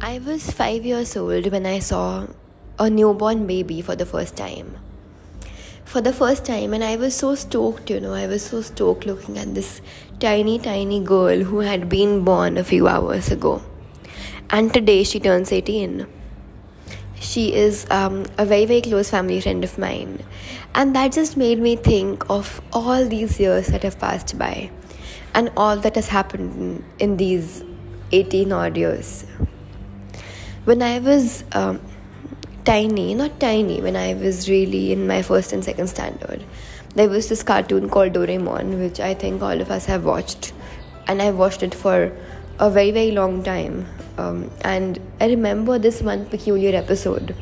I was five years old when I saw a newborn baby for the first time. For the first time, and I was so stoked, you know, I was so stoked looking at this tiny, tiny girl who had been born a few hours ago. And today she turns 18. She is um, a very, very close family friend of mine. And that just made me think of all these years that have passed by and all that has happened in, in these 18 odd years when I was um, tiny, not tiny, when I was really in my first and second standard, there was this cartoon called Doraemon, which I think all of us have watched, and I watched it for a very, very long time. Um, and I remember this one peculiar episode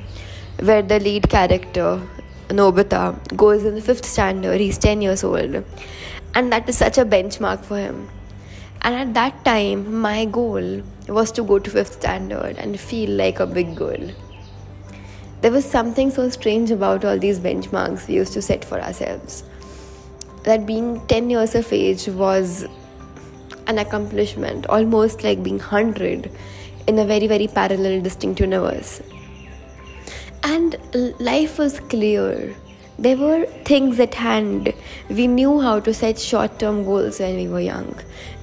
where the lead character, Nobita, goes in the fifth standard, he's 10 years old, and that is such a benchmark for him and at that time, my goal was to go to fifth standard and feel like a big girl. There was something so strange about all these benchmarks we used to set for ourselves. That being 10 years of age was an accomplishment, almost like being 100 in a very, very parallel, distinct universe. And life was clear there were things at hand. We knew how to set short term goals when we were young.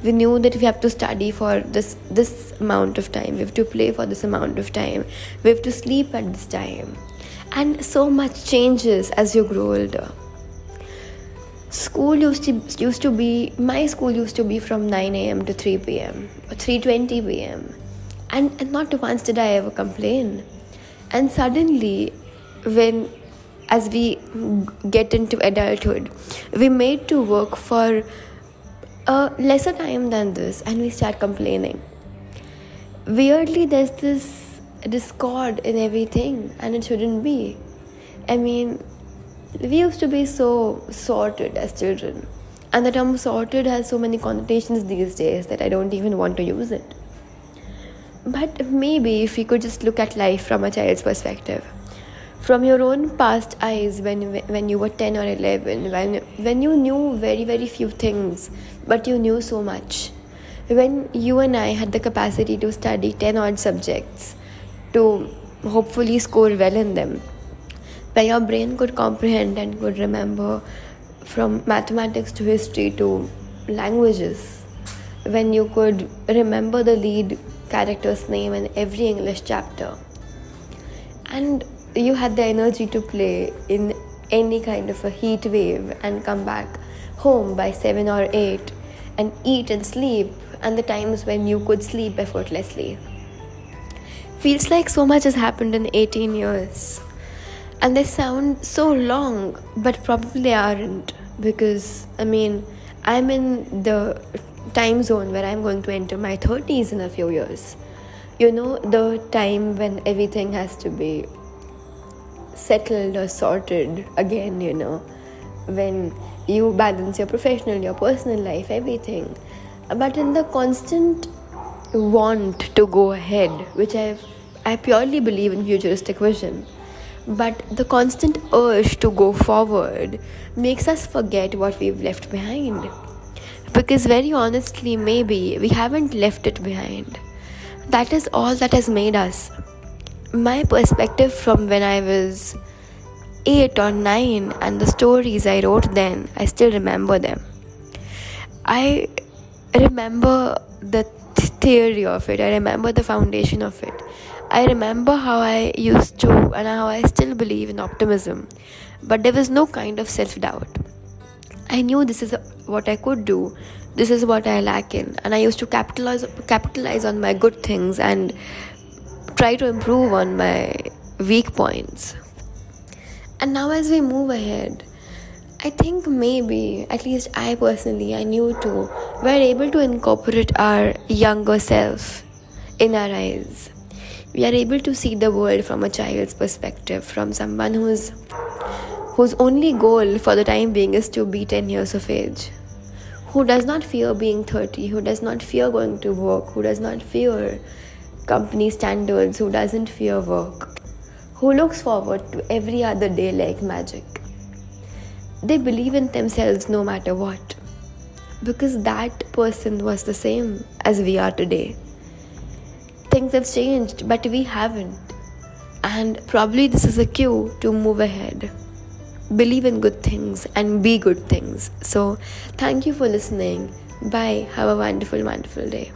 We knew that we have to study for this, this amount of time, we have to play for this amount of time, we have to sleep at this time. And so much changes as you grow older. School used to, used to be, my school used to be from 9 a.m. to 3 p.m. or 3.20 p.m. And, and not once did I ever complain. And suddenly, when as we get into adulthood, we made to work for a lesser time than this and we start complaining. Weirdly, there's this discord in everything and it shouldn't be. I mean, we used to be so sorted as children, and the term sorted has so many connotations these days that I don't even want to use it. But maybe if we could just look at life from a child's perspective from your own past eyes when when you were 10 or 11 when when you knew very very few things but you knew so much. When you and I had the capacity to study 10 odd subjects to hopefully score well in them where your brain could comprehend and could remember from mathematics to history to languages when you could remember the lead character's name in every English chapter. And you had the energy to play in any kind of a heat wave and come back home by 7 or 8 and eat and sleep and the times when you could sleep effortlessly. Feels like so much has happened in 18 years. And they sound so long but probably aren't because i mean i'm in the time zone where i'm going to enter my 30s in a few years. You know the time when everything has to be settled or sorted again, you know, when you balance your professional, your personal life, everything. But in the constant want to go ahead, which I I purely believe in futuristic vision, but the constant urge to go forward makes us forget what we've left behind. Because very honestly, maybe we haven't left it behind. That is all that has made us my perspective from when I was 8 or 9 and the stories I wrote then, I still remember them. I remember the theory of it, I remember the foundation of it. I remember how I used to and how I still believe in optimism, but there was no kind of self doubt. I knew this is what I could do, this is what I lack in, and I used to capitalize capitalize on my good things and try to improve on my weak points. And now, as we move ahead, I think maybe, at least I personally, I knew too, we're able to incorporate our younger self in our eyes. We are able to see the world from a child's perspective, from someone who's whose only goal for the time being is to be 10 years of age, who does not fear being 30, who does not fear going to work, who does not fear company standards, who doesn't fear work, who looks forward to every other day like magic. They believe in themselves no matter what, because that person was the same as we are today. things have changed, but we haven't. And probably this is a cue to move ahead. Believe in good things and be good things. So, thank you for listening. Bye. Have a wonderful, wonderful day.